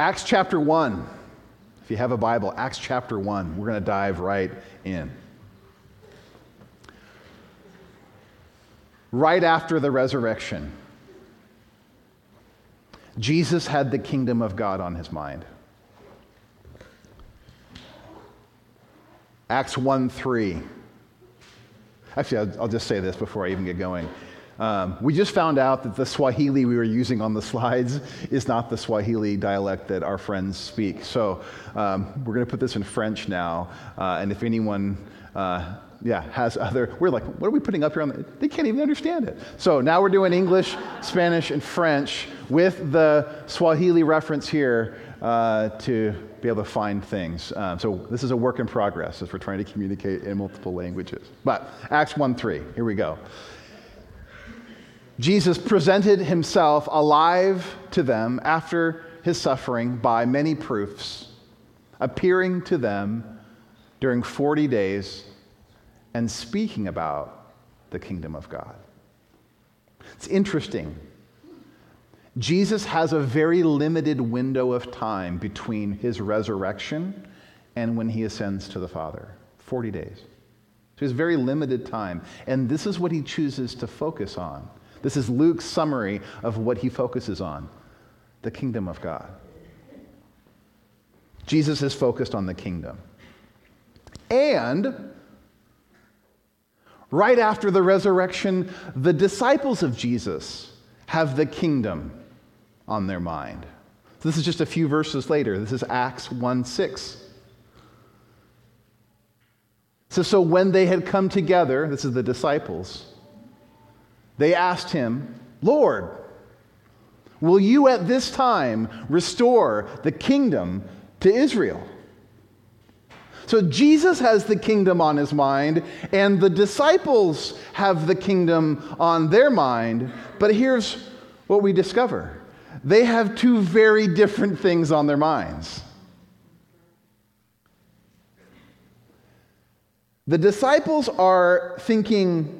Acts chapter 1. If you have a Bible, Acts chapter 1. We're going to dive right in. Right after the resurrection, Jesus had the kingdom of God on his mind. Acts 1 3. Actually, I'll, I'll, just say this before I even get going. Um, we just found out that the Swahili we were using on the slides is not the Swahili dialect that our friends speak. So um, we're going to put this in French now. Uh, and if anyone, uh, yeah, has other, we're like, what are we putting up here on the, they can't even understand it. So now we're doing English, Spanish, and French with the Swahili reference here uh, to be able to find things. Um, so this is a work in progress as we're trying to communicate in multiple languages. But Acts 1 3, here we go. Jesus presented himself alive to them after his suffering by many proofs, appearing to them during 40 days and speaking about the kingdom of God. It's interesting Jesus has a very limited window of time between his resurrection and when he ascends to the Father 40 days. So he has very limited time. And this is what he chooses to focus on. This is Luke's summary of what he focuses on the kingdom of God. Jesus is focused on the kingdom. And right after the resurrection, the disciples of Jesus have the kingdom on their mind. So this is just a few verses later. This is Acts 1 6. So, so when they had come together, this is the disciples, they asked him, Lord, will you at this time restore the kingdom to Israel? So Jesus has the kingdom on his mind, and the disciples have the kingdom on their mind. But here's what we discover they have two very different things on their minds. The disciples are thinking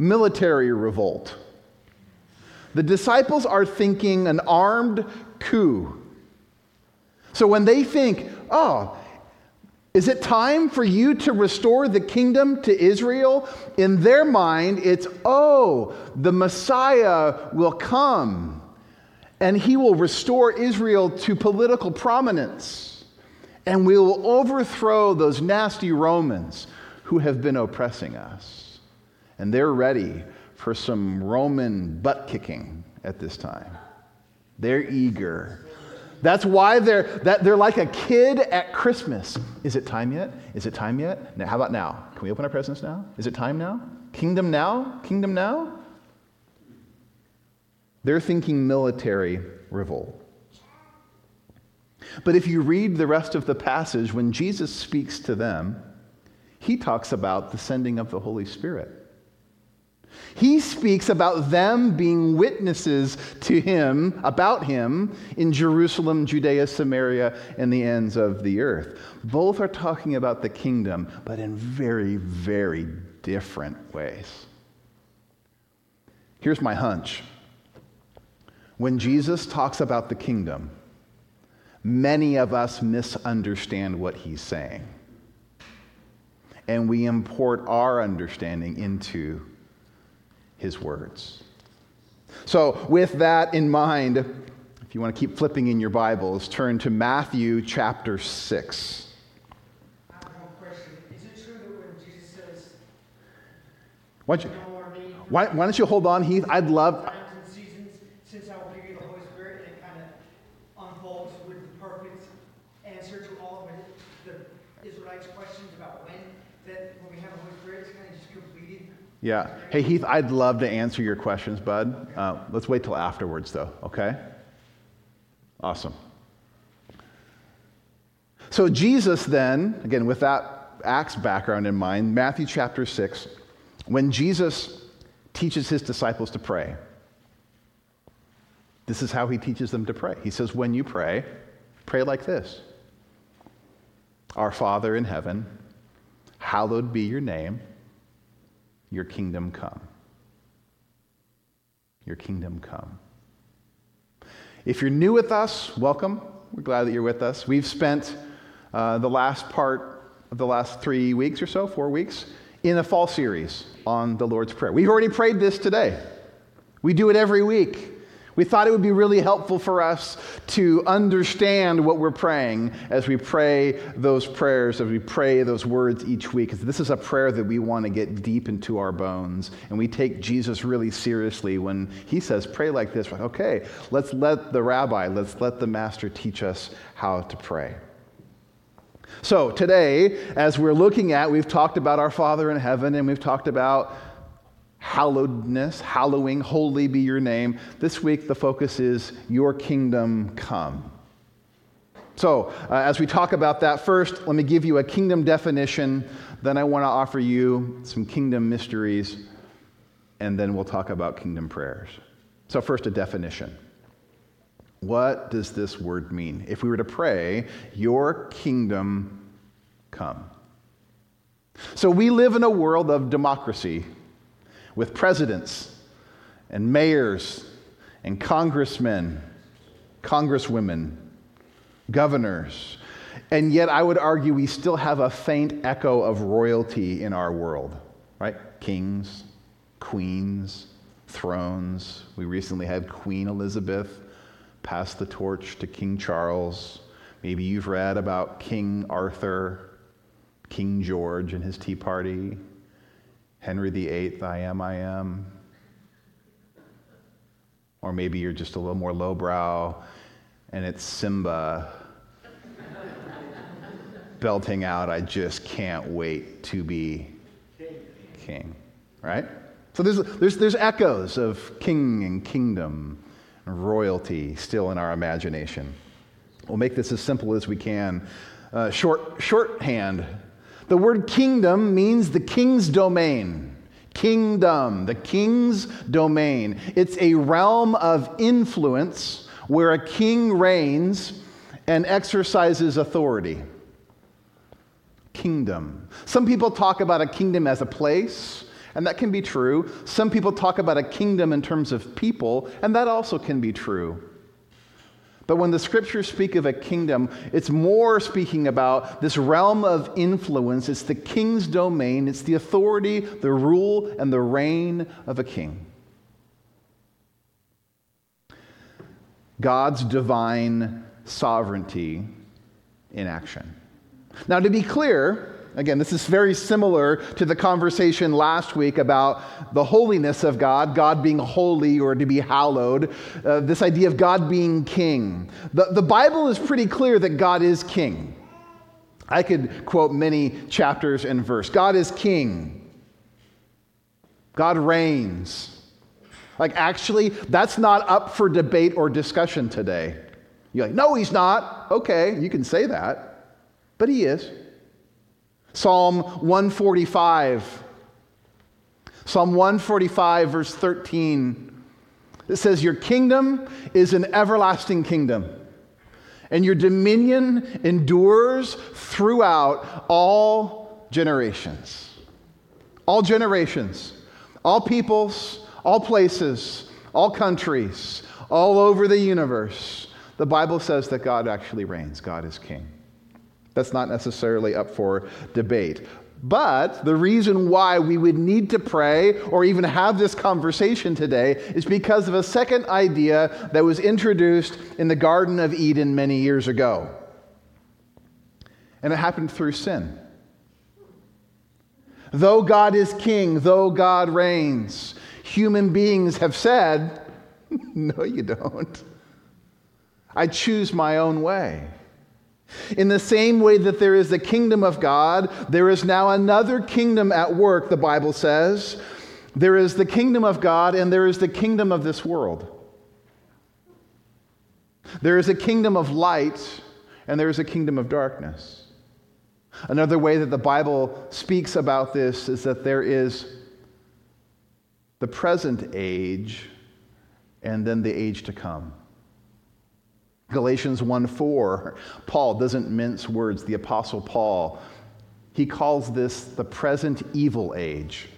military revolt. The disciples are thinking an armed coup. So when they think, oh, is it time for you to restore the kingdom to Israel? In their mind, it's, oh, the Messiah will come and he will restore Israel to political prominence. And we will overthrow those nasty Romans who have been oppressing us. And they're ready for some Roman butt kicking at this time. They're eager. That's why they're, that they're like a kid at Christmas. Is it time yet? Is it time yet? Now, how about now? Can we open our presents now? Is it time now? Kingdom now? Kingdom now? They're thinking military revolt. But if you read the rest of the passage, when Jesus speaks to them, he talks about the sending of the Holy Spirit. He speaks about them being witnesses to him, about him, in Jerusalem, Judea, Samaria, and the ends of the earth. Both are talking about the kingdom, but in very, very different ways. Here's my hunch when Jesus talks about the kingdom, many of us misunderstand what he's saying. And we import our understanding into his words. So, with that in mind, if you want to keep flipping in your Bibles, turn to Matthew chapter 6. Why don't, you, why, why don't you hold on, Heath? I'd love, Yeah. Hey, Heath, I'd love to answer your questions, bud. Uh, let's wait till afterwards, though, okay? Awesome. So, Jesus then, again, with that Acts background in mind, Matthew chapter 6, when Jesus teaches his disciples to pray, this is how he teaches them to pray. He says, When you pray, pray like this Our Father in heaven, hallowed be your name your kingdom come. Your kingdom come. If you're new with us, welcome. We're glad that you're with us. We've spent uh, the last part of the last three weeks or so, four weeks, in a fall series on the Lord's Prayer. We've already prayed this today. We do it every week. We thought it would be really helpful for us to understand what we're praying as we pray those prayers, as we pray those words each week. Because This is a prayer that we want to get deep into our bones. And we take Jesus really seriously when he says, pray like this. Okay, let's let the rabbi, let's let the master teach us how to pray. So today, as we're looking at, we've talked about our Father in heaven and we've talked about hallowedness, hallowing, holy be your name. This week, the focus is your kingdom come. So, uh, as we talk about that, first, let me give you a kingdom definition. Then, I want to offer you some kingdom mysteries. And then we'll talk about kingdom prayers. So, first, a definition. What does this word mean? If we were to pray, Your kingdom come. So, we live in a world of democracy with presidents and mayors and congressmen, congresswomen, governors. And yet, I would argue we still have a faint echo of royalty in our world, right? Kings, queens, thrones. We recently had Queen Elizabeth pass the torch to King Charles. Maybe you've read about King Arthur, King George and his Tea Party. Henry VIII, I am, I am. Or maybe you're just a little more lowbrow and it's Simba belting out, I just can't wait to be king. Right? So there's, there's, there's echoes of king and kingdom and royalty still in our imagination. We'll make this as simple as we can. Uh, short, shorthand the word kingdom means the king's domain. Kingdom, the king's domain. It's a realm of influence where a king reigns and exercises authority. Kingdom. Some people talk about a kingdom as a place, and that can be true. Some people talk about a kingdom in terms of people, and that also can be true. But when the scriptures speak of a kingdom, it's more speaking about this realm of influence. It's the king's domain, it's the authority, the rule, and the reign of a king. God's divine sovereignty in action. Now, to be clear, Again, this is very similar to the conversation last week about the holiness of God, God being holy or to be hallowed, uh, this idea of God being king. The, the Bible is pretty clear that God is king. I could quote many chapters and verse. God is king. God reigns. Like, actually, that's not up for debate or discussion today. You're like, no, he's not. Okay, you can say that, but he is. Psalm 145. Psalm 145, verse 13. It says, Your kingdom is an everlasting kingdom, and your dominion endures throughout all generations. All generations, all peoples, all places, all countries, all over the universe. The Bible says that God actually reigns, God is king. That's not necessarily up for debate. But the reason why we would need to pray or even have this conversation today is because of a second idea that was introduced in the Garden of Eden many years ago. And it happened through sin. Though God is king, though God reigns, human beings have said, No, you don't. I choose my own way. In the same way that there is the kingdom of God, there is now another kingdom at work, the Bible says. There is the kingdom of God and there is the kingdom of this world. There is a kingdom of light and there is a kingdom of darkness. Another way that the Bible speaks about this is that there is the present age and then the age to come. Galatians 1 4, Paul doesn't mince words. The Apostle Paul, he calls this the present evil age.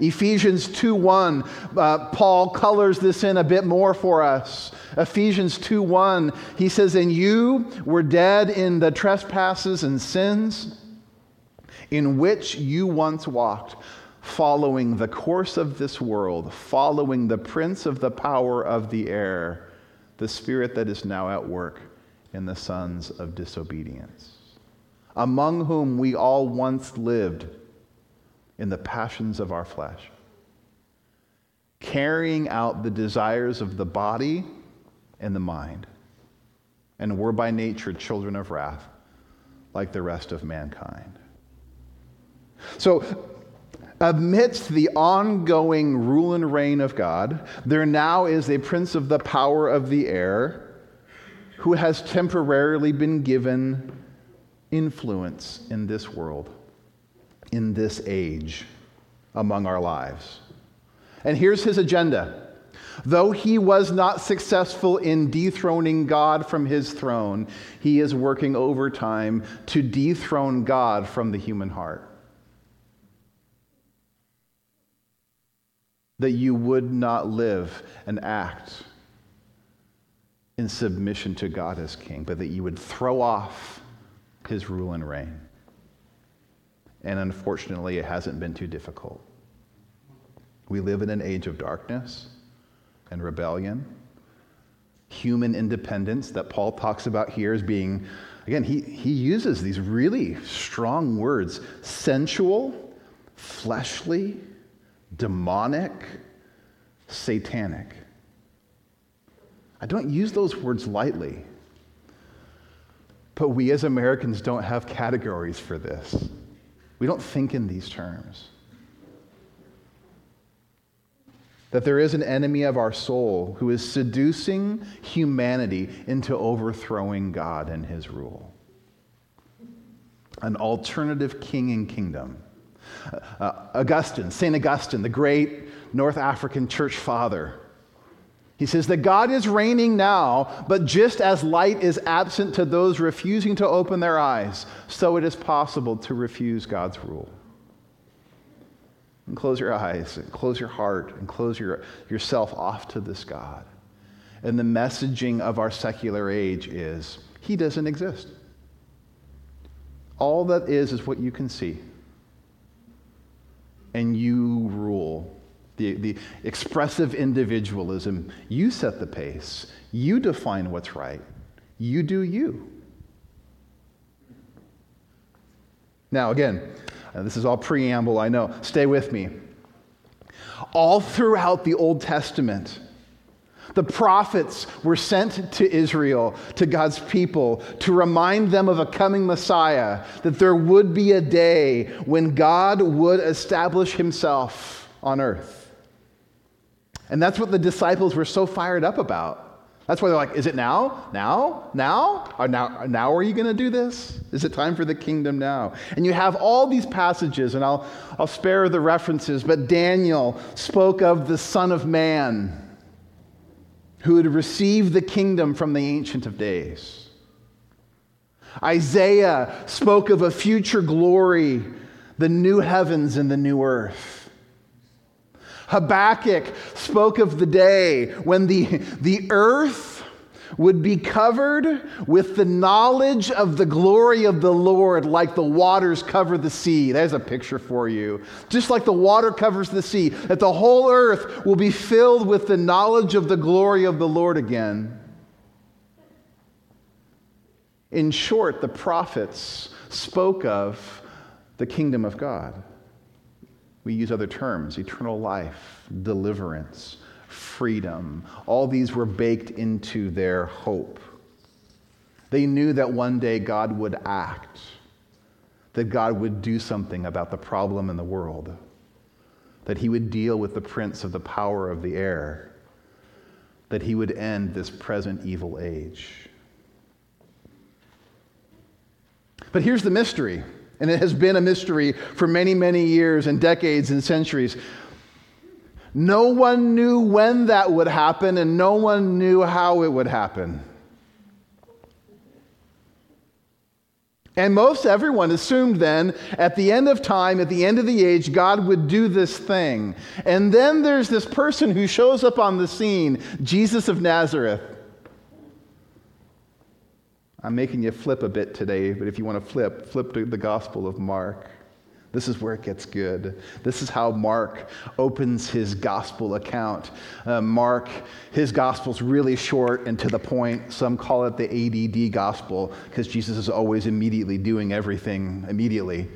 Ephesians 2:1, uh, Paul colors this in a bit more for us. Ephesians 2:1, he says, "And you were dead in the trespasses and sins in which you once walked, following the course of this world, following the prince of the power of the air, the spirit that is now at work in the sons of disobedience, among whom we all once lived." in the passions of our flesh, carrying out the desires of the body and the mind. And were by nature children of wrath, like the rest of mankind. So, amidst the ongoing rule and reign of God, there now is a prince of the power of the air who has temporarily been given influence in this world in this age among our lives. And here's his agenda. Though he was not successful in dethroning God from his throne, he is working overtime to dethrone God from the human heart. That you would not live and act in submission to God as king, but that you would throw off his rule and reign and unfortunately, it hasn't been too difficult. We live in an age of darkness and rebellion, human independence that Paul talks about here as being, again, he, he uses these really strong words sensual, fleshly, demonic, satanic. I don't use those words lightly. But we as Americans don't have categories for this. We don't think in these terms. That there is an enemy of our soul who is seducing humanity into overthrowing God and his rule. An alternative king and kingdom. Uh, Augustine, St. Augustine, the great North African church father, he says that God is reigning now, but just as light is absent to those refusing to open their eyes, so it is possible to refuse God's rule. And close your eyes, and close your heart, and close your, yourself off to this God. And the messaging of our secular age is He doesn't exist. All that is is what you can see. And you rule the, the expressive individualism. You set the pace, you define what's right, you do you. Now, again, this is all preamble, I know. Stay with me. All throughout the Old Testament, the prophets were sent to Israel, to God's people, to remind them of a coming Messiah, that there would be a day when God would establish himself on earth. And that's what the disciples were so fired up about. That's why they're like, is it now? Now? Now? Now, now are you going to do this? Is it time for the kingdom now? And you have all these passages, and I'll, I'll spare the references, but Daniel spoke of the Son of Man who had received the kingdom from the Ancient of Days. Isaiah spoke of a future glory, the new heavens and the new earth. Habakkuk spoke of the day when the, the earth would be covered with the knowledge of the glory of the Lord, like the waters cover the sea. There's a picture for you. Just like the water covers the sea, that the whole earth will be filled with the knowledge of the glory of the Lord again. In short, the prophets spoke of the kingdom of God. We use other terms eternal life, deliverance, freedom. All these were baked into their hope. They knew that one day God would act, that God would do something about the problem in the world, that he would deal with the prince of the power of the air, that he would end this present evil age. But here's the mystery and it has been a mystery for many, many years and decades and centuries. No one knew when that would happen, and no one knew how it would happen. And most everyone assumed then, at the end of time, at the end of the age, God would do this thing. And then there's this person who shows up on the scene, Jesus of Nazareth. I'm making you flip a bit today, but if you want to flip, flip to the Gospel of Mark. This is where it gets good. This is how Mark opens his gospel account. Uh, Mark, his gospel's really short and to the point. Some call it the ADD gospel because Jesus is always immediately doing everything immediately.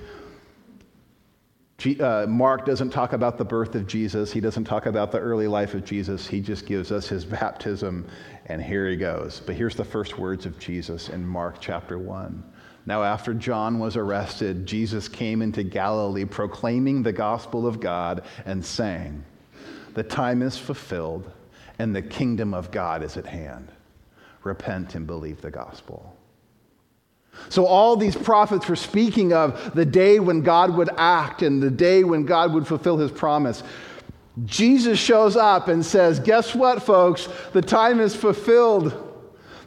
Uh, Mark doesn't talk about the birth of Jesus. He doesn't talk about the early life of Jesus. He just gives us his baptism, and here he goes. But here's the first words of Jesus in Mark chapter 1. Now, after John was arrested, Jesus came into Galilee proclaiming the gospel of God and saying, The time is fulfilled and the kingdom of God is at hand. Repent and believe the gospel. So, all these prophets were speaking of the day when God would act and the day when God would fulfill his promise. Jesus shows up and says, Guess what, folks? The time is fulfilled.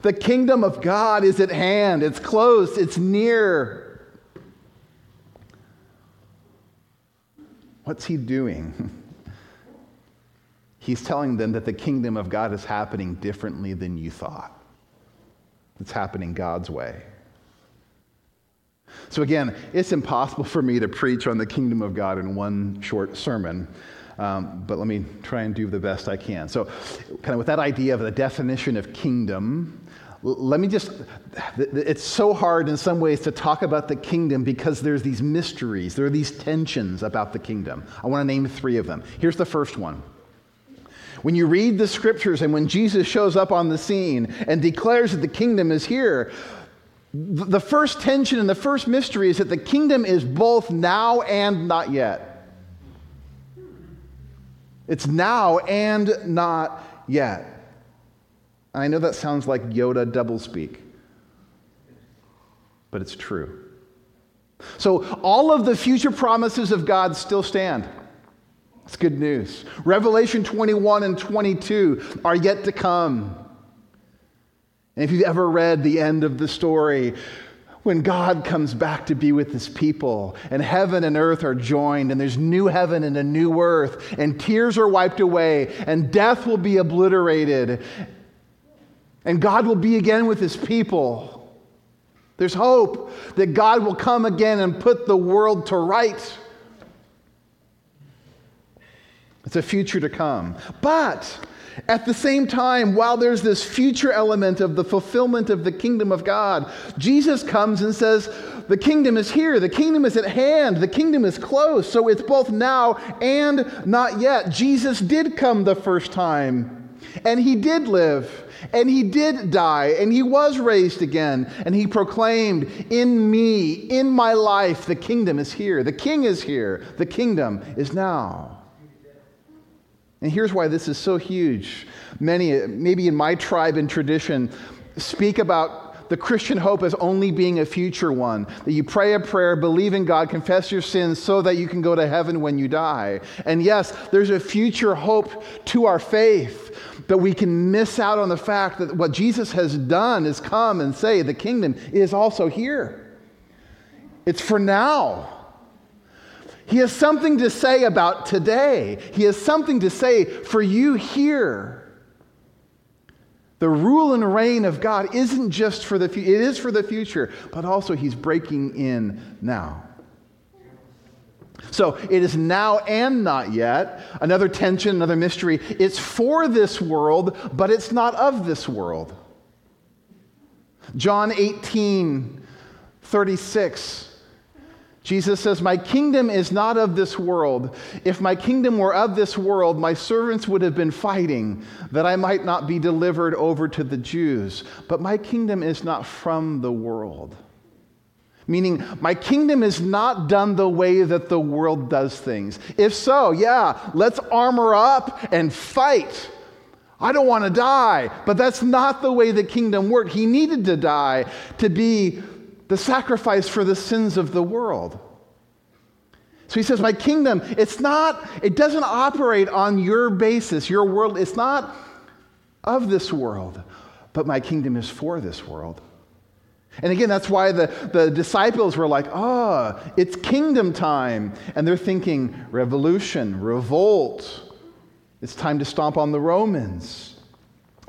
The kingdom of God is at hand, it's close, it's near. What's he doing? He's telling them that the kingdom of God is happening differently than you thought. It's happening God's way. So, again, it's impossible for me to preach on the kingdom of God in one short sermon. Um, but let me try and do the best I can. So, kind of with that idea of the definition of kingdom, let me just, it's so hard in some ways to talk about the kingdom because there's these mysteries, there are these tensions about the kingdom. I want to name three of them. Here's the first one. When you read the scriptures and when Jesus shows up on the scene and declares that the kingdom is here, the first tension and the first mystery is that the kingdom is both now and not yet. It's now and not yet. I know that sounds like Yoda doublespeak, but it's true. So, all of the future promises of God still stand. It's good news. Revelation 21 and 22 are yet to come. And if you've ever read the end of the story, when God comes back to be with his people, and heaven and earth are joined, and there's new heaven and a new earth, and tears are wiped away, and death will be obliterated, and God will be again with his people. There's hope that God will come again and put the world to right. It's a future to come. But at the same time, while there's this future element of the fulfillment of the kingdom of God, Jesus comes and says, The kingdom is here, the kingdom is at hand, the kingdom is close. So it's both now and not yet. Jesus did come the first time, and he did live. And he did die, and he was raised again, and he proclaimed, In me, in my life, the kingdom is here. The king is here. The kingdom is now. And here's why this is so huge. Many, maybe in my tribe and tradition, speak about the Christian hope as only being a future one. That you pray a prayer, believe in God, confess your sins so that you can go to heaven when you die. And yes, there's a future hope to our faith. But we can miss out on the fact that what Jesus has done is come and say the kingdom is also here. It's for now. He has something to say about today. He has something to say for you here. The rule and reign of God isn't just for the future, it is for the future, but also He's breaking in now. So it is now and not yet. Another tension, another mystery. It's for this world, but it's not of this world. John 18, 36. Jesus says, My kingdom is not of this world. If my kingdom were of this world, my servants would have been fighting that I might not be delivered over to the Jews. But my kingdom is not from the world. Meaning, my kingdom is not done the way that the world does things. If so, yeah, let's armor up and fight. I don't want to die, but that's not the way the kingdom worked. He needed to die to be the sacrifice for the sins of the world. So he says, My kingdom, it's not, it doesn't operate on your basis, your world. It's not of this world, but my kingdom is for this world. And again, that's why the, the disciples were like, oh, it's kingdom time. And they're thinking revolution, revolt. It's time to stomp on the Romans.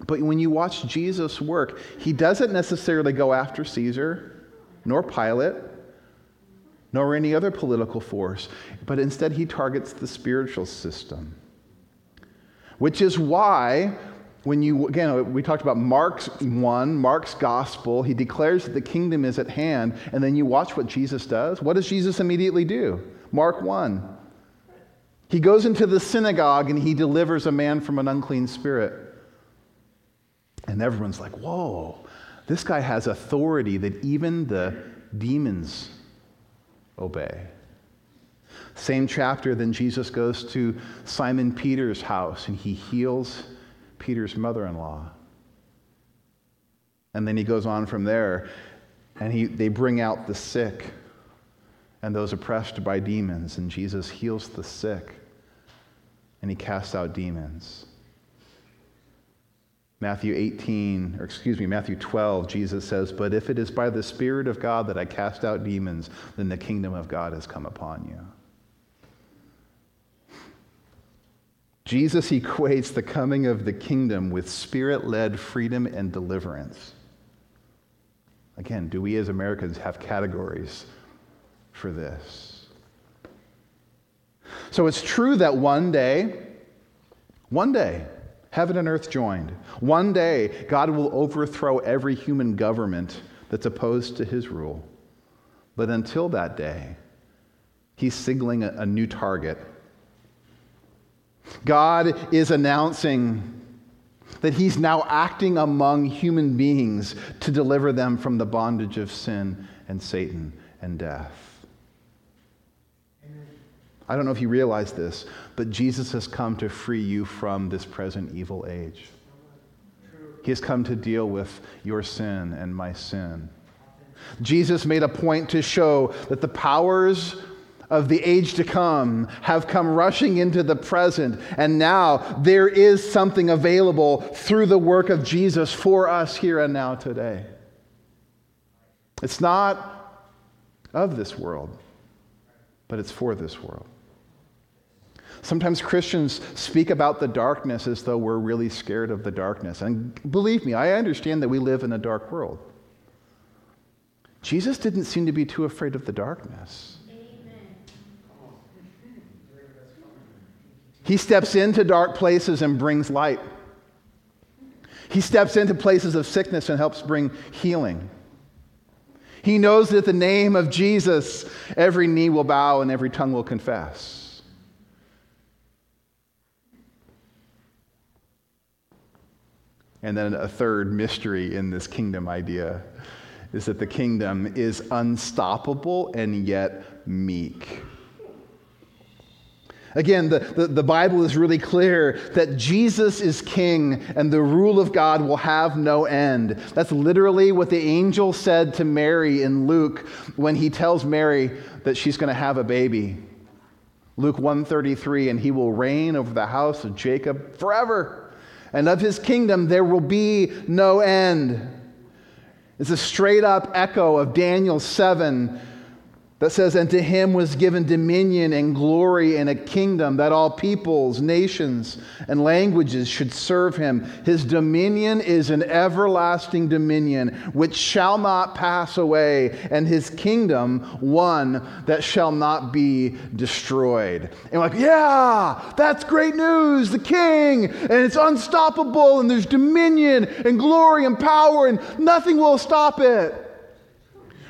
But when you watch Jesus work, he doesn't necessarily go after Caesar, nor Pilate, nor any other political force, but instead he targets the spiritual system. Which is why when you, again, we talked about Mark's 1, Mark's gospel, he declares that the kingdom is at hand, and then you watch what Jesus does. What does Jesus immediately do? Mark 1. He goes into the synagogue and he delivers a man from an unclean spirit. And everyone's like, whoa, this guy has authority that even the demons obey. Same chapter, then Jesus goes to Simon Peter's house and he heals Peter's mother in law. And then he goes on from there, and he, they bring out the sick and those oppressed by demons, and Jesus heals the sick, and he casts out demons. Matthew 18, or excuse me, Matthew 12, Jesus says, But if it is by the Spirit of God that I cast out demons, then the kingdom of God has come upon you. Jesus equates the coming of the kingdom with spirit led freedom and deliverance. Again, do we as Americans have categories for this? So it's true that one day, one day, heaven and earth joined. One day, God will overthrow every human government that's opposed to his rule. But until that day, he's signaling a, a new target God is announcing that He's now acting among human beings to deliver them from the bondage of sin and Satan and death. I don't know if you realize this, but Jesus has come to free you from this present evil age. He has come to deal with your sin and my sin. Jesus made a point to show that the powers of the age to come have come rushing into the present, and now there is something available through the work of Jesus for us here and now today. It's not of this world, but it's for this world. Sometimes Christians speak about the darkness as though we're really scared of the darkness. And believe me, I understand that we live in a dark world. Jesus didn't seem to be too afraid of the darkness. He steps into dark places and brings light. He steps into places of sickness and helps bring healing. He knows that the name of Jesus, every knee will bow and every tongue will confess. And then a third mystery in this kingdom idea is that the kingdom is unstoppable and yet meek. Again, the, the, the, Bible is really clear that Jesus is king and the rule of God will have no end. That's literally what the angel said to Mary in Luke when he tells Mary that she's going to have a baby. Luke 133 and he will reign over the house of Jacob forever and of his kingdom there will be no end. It's a straight up echo of Daniel 7 that says, And to him was given dominion and glory and a kingdom that all peoples, nations, and languages should serve him. His dominion is an everlasting dominion which shall not pass away, and his kingdom one that shall not be destroyed. And like, yeah, that's great news. The king, and it's unstoppable, and there's dominion and glory and power, and nothing will stop it.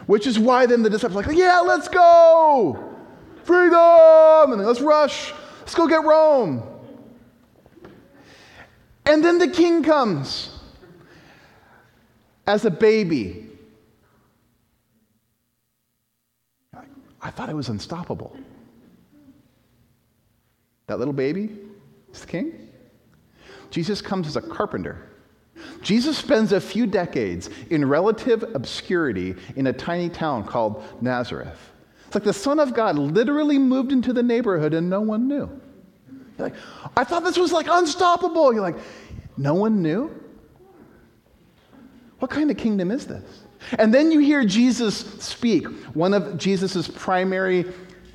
Which is why then the disciples are like, yeah, let's go! Freedom! And let's rush. Let's go get Rome. And then the king comes as a baby. I thought it was unstoppable. That little baby is the king. Jesus comes as a carpenter. Jesus spends a few decades in relative obscurity in a tiny town called Nazareth. It's like the Son of God literally moved into the neighborhood and no one knew. You're like, I thought this was like unstoppable. You're like, no one knew? What kind of kingdom is this? And then you hear Jesus speak. One of Jesus' primary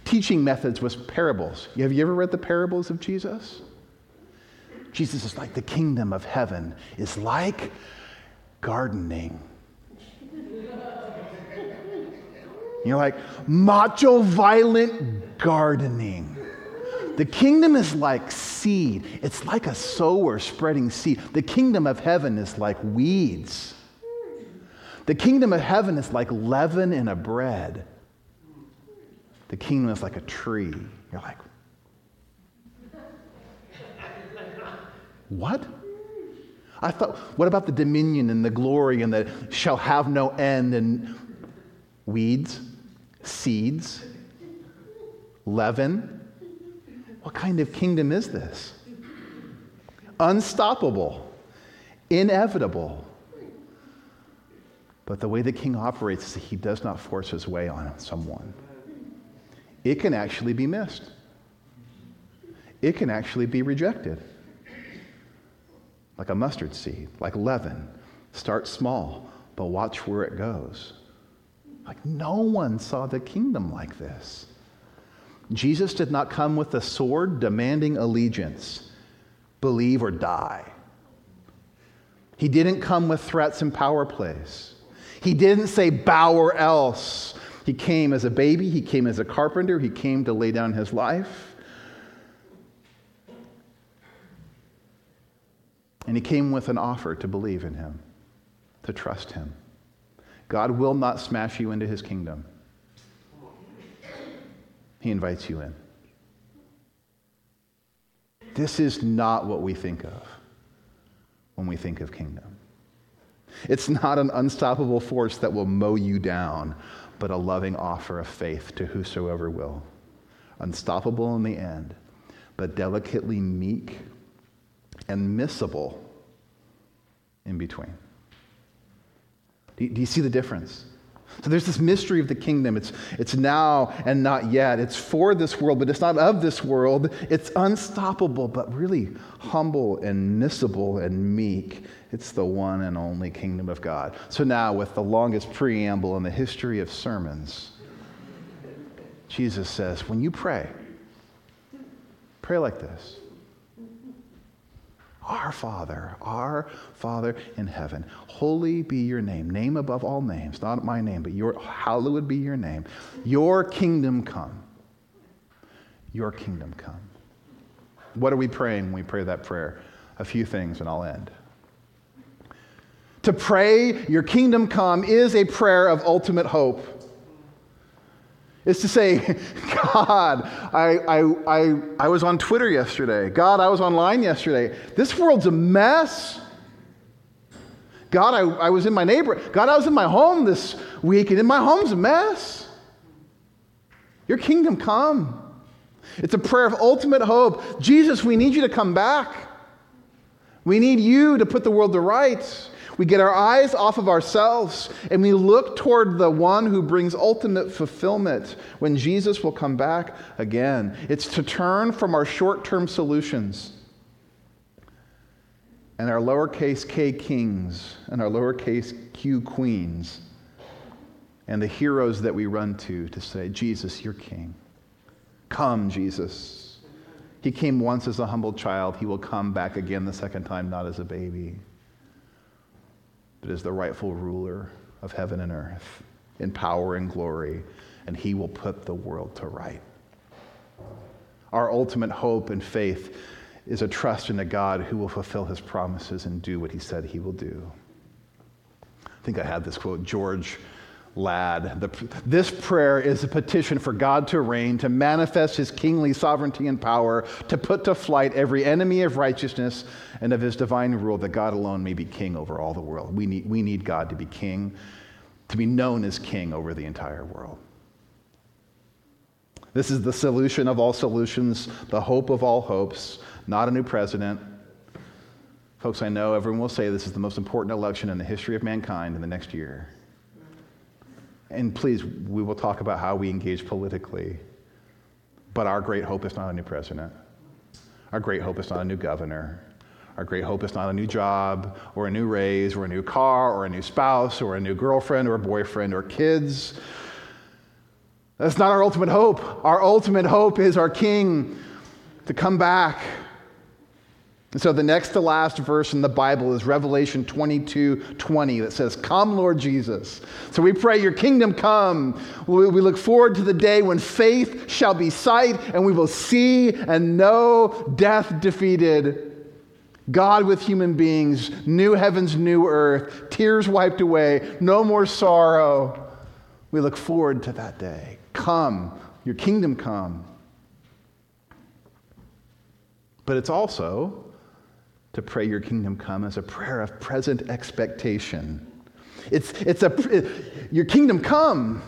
teaching methods was parables. Have you ever read the parables of Jesus? Jesus is like the kingdom of heaven is like gardening. You're like macho, violent gardening. The kingdom is like seed. It's like a sower spreading seed. The kingdom of heaven is like weeds. The kingdom of heaven is like leaven in a bread. The kingdom is like a tree. You're like, what? I thought, what about the dominion and the glory and the shall have no end and weeds, seeds, leaven? What kind of kingdom is this? Unstoppable, inevitable. But the way the king operates is that he does not force his way on someone. It can actually be missed, it can actually be rejected. Like a mustard seed, like leaven. Start small, but watch where it goes. Like no one saw the kingdom like this. Jesus did not come with a sword demanding allegiance, believe or die. He didn't come with threats and power plays. He didn't say, bow or else. He came as a baby, he came as a carpenter, he came to lay down his life. And he came with an offer to believe in him, to trust him. God will not smash you into his kingdom. He invites you in. This is not what we think of when we think of kingdom. It's not an unstoppable force that will mow you down, but a loving offer of faith to whosoever will. Unstoppable in the end, but delicately meek and missable in between. Do you, see the difference? So there's this mystery of the kingdom. It's, it's now and not yet. It's for this world, but it's not of this world. It's unstoppable, but really humble and missable and meek. It's the one and only kingdom of God. So now, with the longest preamble in the history of sermons, Jesus says, when you pray, pray like this our Father, our Father in heaven, holy be your name. Name above all names, not my name, but your hallowed be your name. Your kingdom come. Your kingdom come. What are we praying when we pray that prayer? A few things, and I'll end. To pray, Your kingdom come, is a prayer of ultimate hope is to say, God, I, I, I, I was on Twitter yesterday. God, I was online yesterday. This world's a mess. God, I, I was in my neighbor. God, I was in my home this week, and in my home's a mess. Your kingdom come. It's a prayer of ultimate hope. Jesus, we need you to come back. We need you to put the world to rights. We get our eyes off of ourselves and we look toward the one who brings ultimate fulfillment when Jesus will come back again. It's to turn from our short term solutions and our lowercase k kings and our lowercase q queens and the heroes that we run to to say, Jesus, you're king. Come, Jesus. He came once as a humble child. He will come back again the second time, not as a baby but is the rightful ruler of heaven and earth in power and glory, and he will put the world to right. Our ultimate hope and faith is a trust in a God who will fulfill his promises and do what he said he will do. I think I had this quote George Ladd. The, this prayer is a petition for God to reign, to manifest his kingly sovereignty and power, to put to flight every enemy of righteousness and of his divine rule, that God alone may be king over all the world. We need, we need God to be king, to be known as king over the entire world. This is the solution of all solutions, the hope of all hopes, not a new president. Folks, I know everyone will say this is the most important election in the history of mankind in the next year. And please, we will talk about how we engage politically. But our great hope is not a new president. Our great hope is not a new governor. Our great hope is not a new job or a new raise or a new car or a new spouse or a new girlfriend or a boyfriend or kids. That's not our ultimate hope. Our ultimate hope is our King to come back so the next to last verse in the Bible is Revelation 22 20 that says, Come, Lord Jesus. So we pray, Your kingdom come. We look forward to the day when faith shall be sight and we will see and know death defeated. God with human beings, new heavens, new earth, tears wiped away, no more sorrow. We look forward to that day. Come, Your kingdom come. But it's also to pray your kingdom come as a prayer of present expectation. It's, it's a, it, your kingdom come.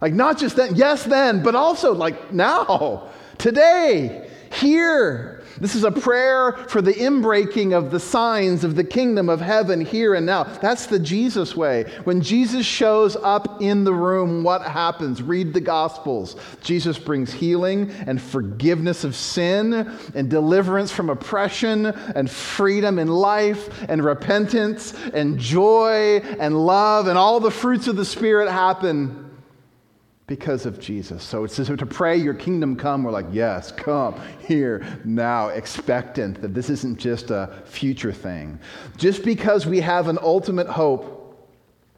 Like not just then, yes, then, but also like now, today, here. This is a prayer for the inbreaking of the signs of the kingdom of heaven here and now. That's the Jesus way. When Jesus shows up in the room, what happens? Read the Gospels. Jesus brings healing and forgiveness of sin and deliverance from oppression and freedom in life and repentance and joy and love and all the fruits of the Spirit happen because of Jesus. So it's to pray, Your kingdom come. We're like, Yes, come here now, expectant that this isn't just a future thing. Just because we have an ultimate hope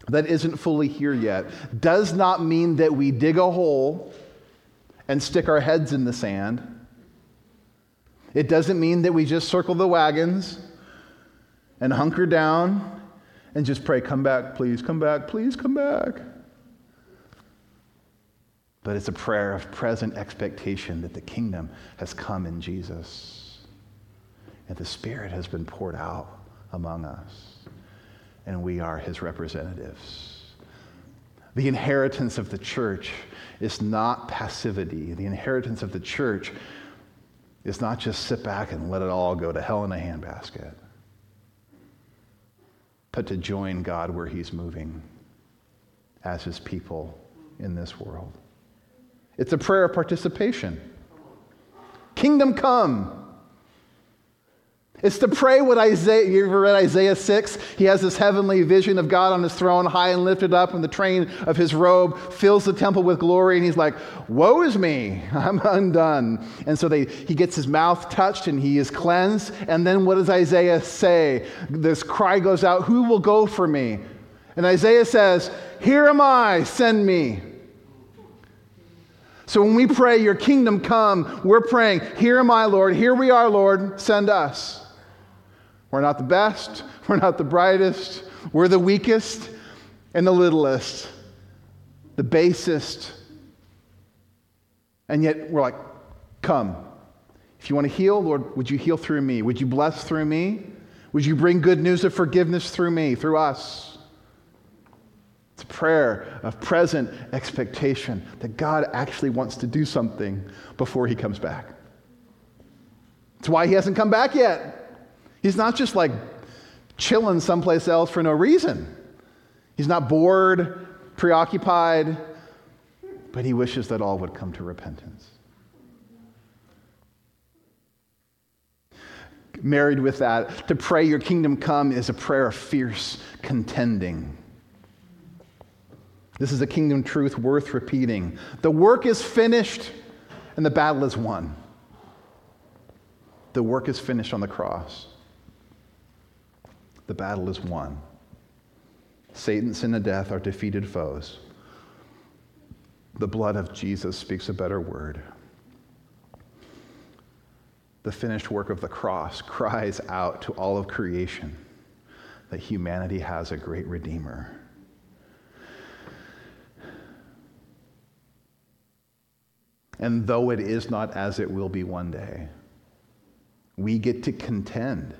that isn't fully here yet does not mean that we dig a hole and stick our heads in the sand. It doesn't mean that we just circle the wagons and hunker down and just pray, Come back, please, come back, please, come back but it's a prayer of present expectation that the kingdom has come in Jesus and the Spirit has been poured out among us, and we are his representatives. The inheritance of the church is not passivity. The inheritance of the church is not just sit back and let it all go to hell in a handbasket, but to join God where he's moving as his people in this world. It's a prayer of participation. Kingdom come. It's to pray what Isaiah, you ever read Isaiah 6? He has this heavenly vision of God on his throne, high and lifted up, and the train of his robe fills the temple with glory. And he's like, Woe is me, I'm undone. And so they, he gets his mouth touched and he is cleansed. And then what does Isaiah say? This cry goes out, Who will go for me? And Isaiah says, Here am I, send me. So when we pray, Your kingdom come, we're praying, Here am I, Lord. Here we are, Lord. Send us. We're not the best. We're not the brightest. We're the weakest and the littlest, the basest. And yet we're like, Come. If you want to heal, Lord, would you heal through me? Would you bless through me? Would you bring good news of forgiveness through me, through us? It's prayer of present expectation that God actually wants to do something before he comes back. That's why he hasn't come back yet. He's not just like chilling someplace else for no reason. He's not bored, preoccupied, but he wishes that all would come to repentance. Married with that, to pray your kingdom come is a prayer of fierce contending. This is a kingdom truth worth repeating. The work is finished and the battle is won. The work is finished on the cross. The battle is won. Satan, sin, and death are defeated foes. The blood of Jesus speaks a better word. The finished work of the cross cries out to all of creation that humanity has a great Redeemer. And though it is not as it will be one day, we get to contend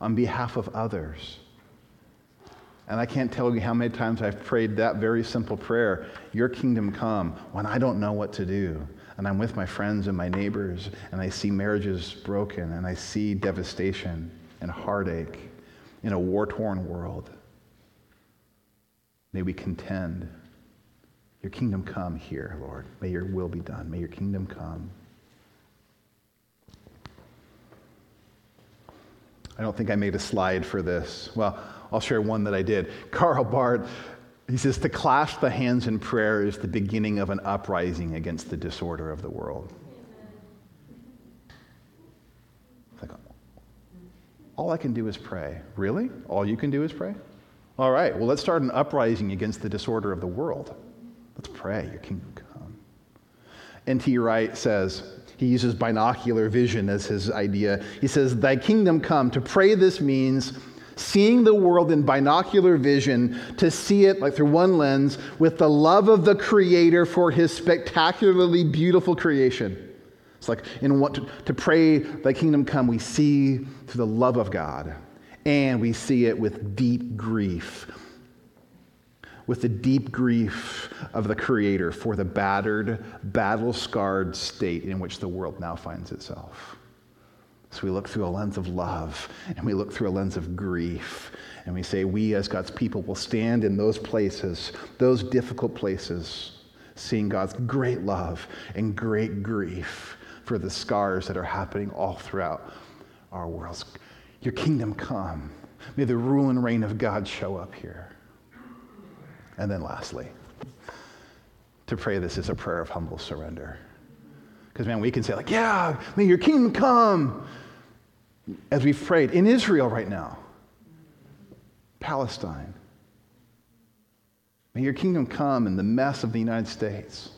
on behalf of others. And I can't tell you how many times I've prayed that very simple prayer Your kingdom come when I don't know what to do. And I'm with my friends and my neighbors, and I see marriages broken, and I see devastation and heartache in a war torn world. May we contend your kingdom come here, Lord. May your will be done. May your kingdom come. I don't think I made a slide for this. Well, I'll share one that I did. Karl Barth, he says, to clasp the hands in prayer is the beginning of an uprising against the disorder of the world. Like, all I can do is pray. Really? All you can do is pray? All right, well, let's start an uprising against the disorder of the world. Let's pray, your kingdom come. N.T. Wright says, he uses binocular vision as his idea. He says, Thy kingdom come. To pray this means seeing the world in binocular vision, to see it like through one lens with the love of the Creator for his spectacularly beautiful creation. It's like in what to, to pray, Thy kingdom come, we see through the love of God, and we see it with deep grief with the deep grief of the Creator for the battered, battle scarred state in which the world now finds itself. So we look through a lens of love and we look through a lens of grief. And we say, we as God's people will stand in those places, those difficult places, seeing God's great love and great grief for the scars that are happening all throughout our worlds. Your kingdom come. May the rule and reign of God show up here. And then lastly, to pray this is a prayer of humble surrender. Because, man, we can say, like, yeah, may your kingdom come. As we've prayed in Israel right now, Palestine. May your kingdom come in the mess of the United States.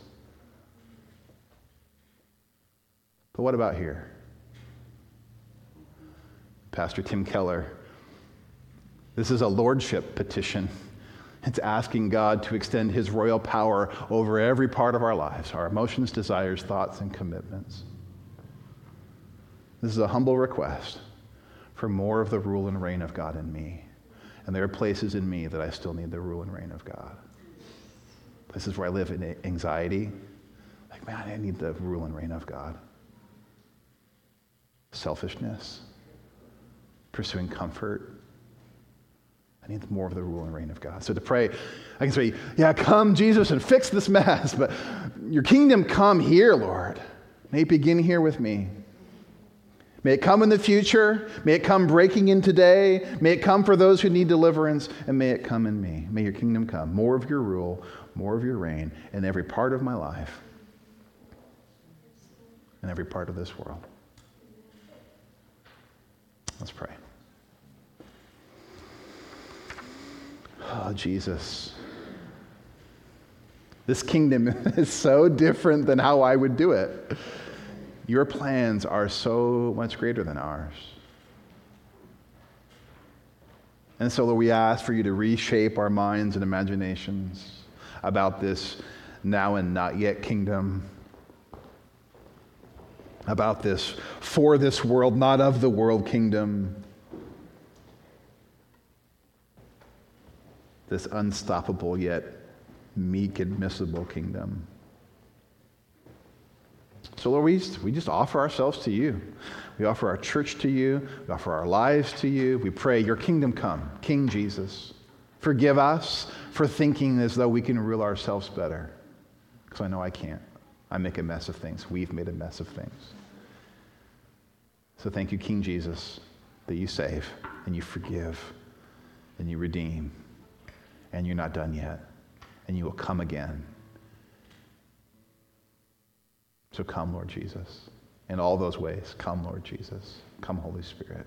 But what about here? Pastor Tim Keller. This is a lordship petition. It's asking God to extend his royal power over every part of our lives our emotions, desires, thoughts, and commitments. This is a humble request for more of the rule and reign of God in me. And there are places in me that I still need the rule and reign of God. Places where I live in anxiety. Like, man, I need the rule and reign of God. Selfishness, pursuing comfort, I need more of the rule and reign of God. So to pray, I can say, Yeah, come, Jesus, and fix this mess. But your kingdom come here, Lord. May it begin here with me. May it come in the future. May it come breaking in today. May it come for those who need deliverance. And may it come in me. May your kingdom come. More of your rule, more of your reign in every part of my life, in every part of this world. Let's pray. Oh, Jesus. This kingdom is so different than how I would do it. Your plans are so much greater than ours. And so, Lord, we ask for you to reshape our minds and imaginations about this now and not yet kingdom, about this for this world, not of the world kingdom. This unstoppable yet meek, admissible kingdom. So, Lord, we just, we just offer ourselves to you. We offer our church to you. We offer our lives to you. We pray, Your kingdom come, King Jesus. Forgive us for thinking as though we can rule ourselves better. Because I know I can't. I make a mess of things. We've made a mess of things. So thank you, King Jesus, that you save and you forgive and you redeem and you're not done yet, and you will come again. So come, Lord Jesus. In all those ways, come, Lord Jesus. Come, Holy Spirit,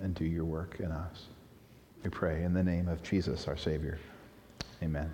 and do your work in us. We pray in the name of Jesus, our Savior. Amen.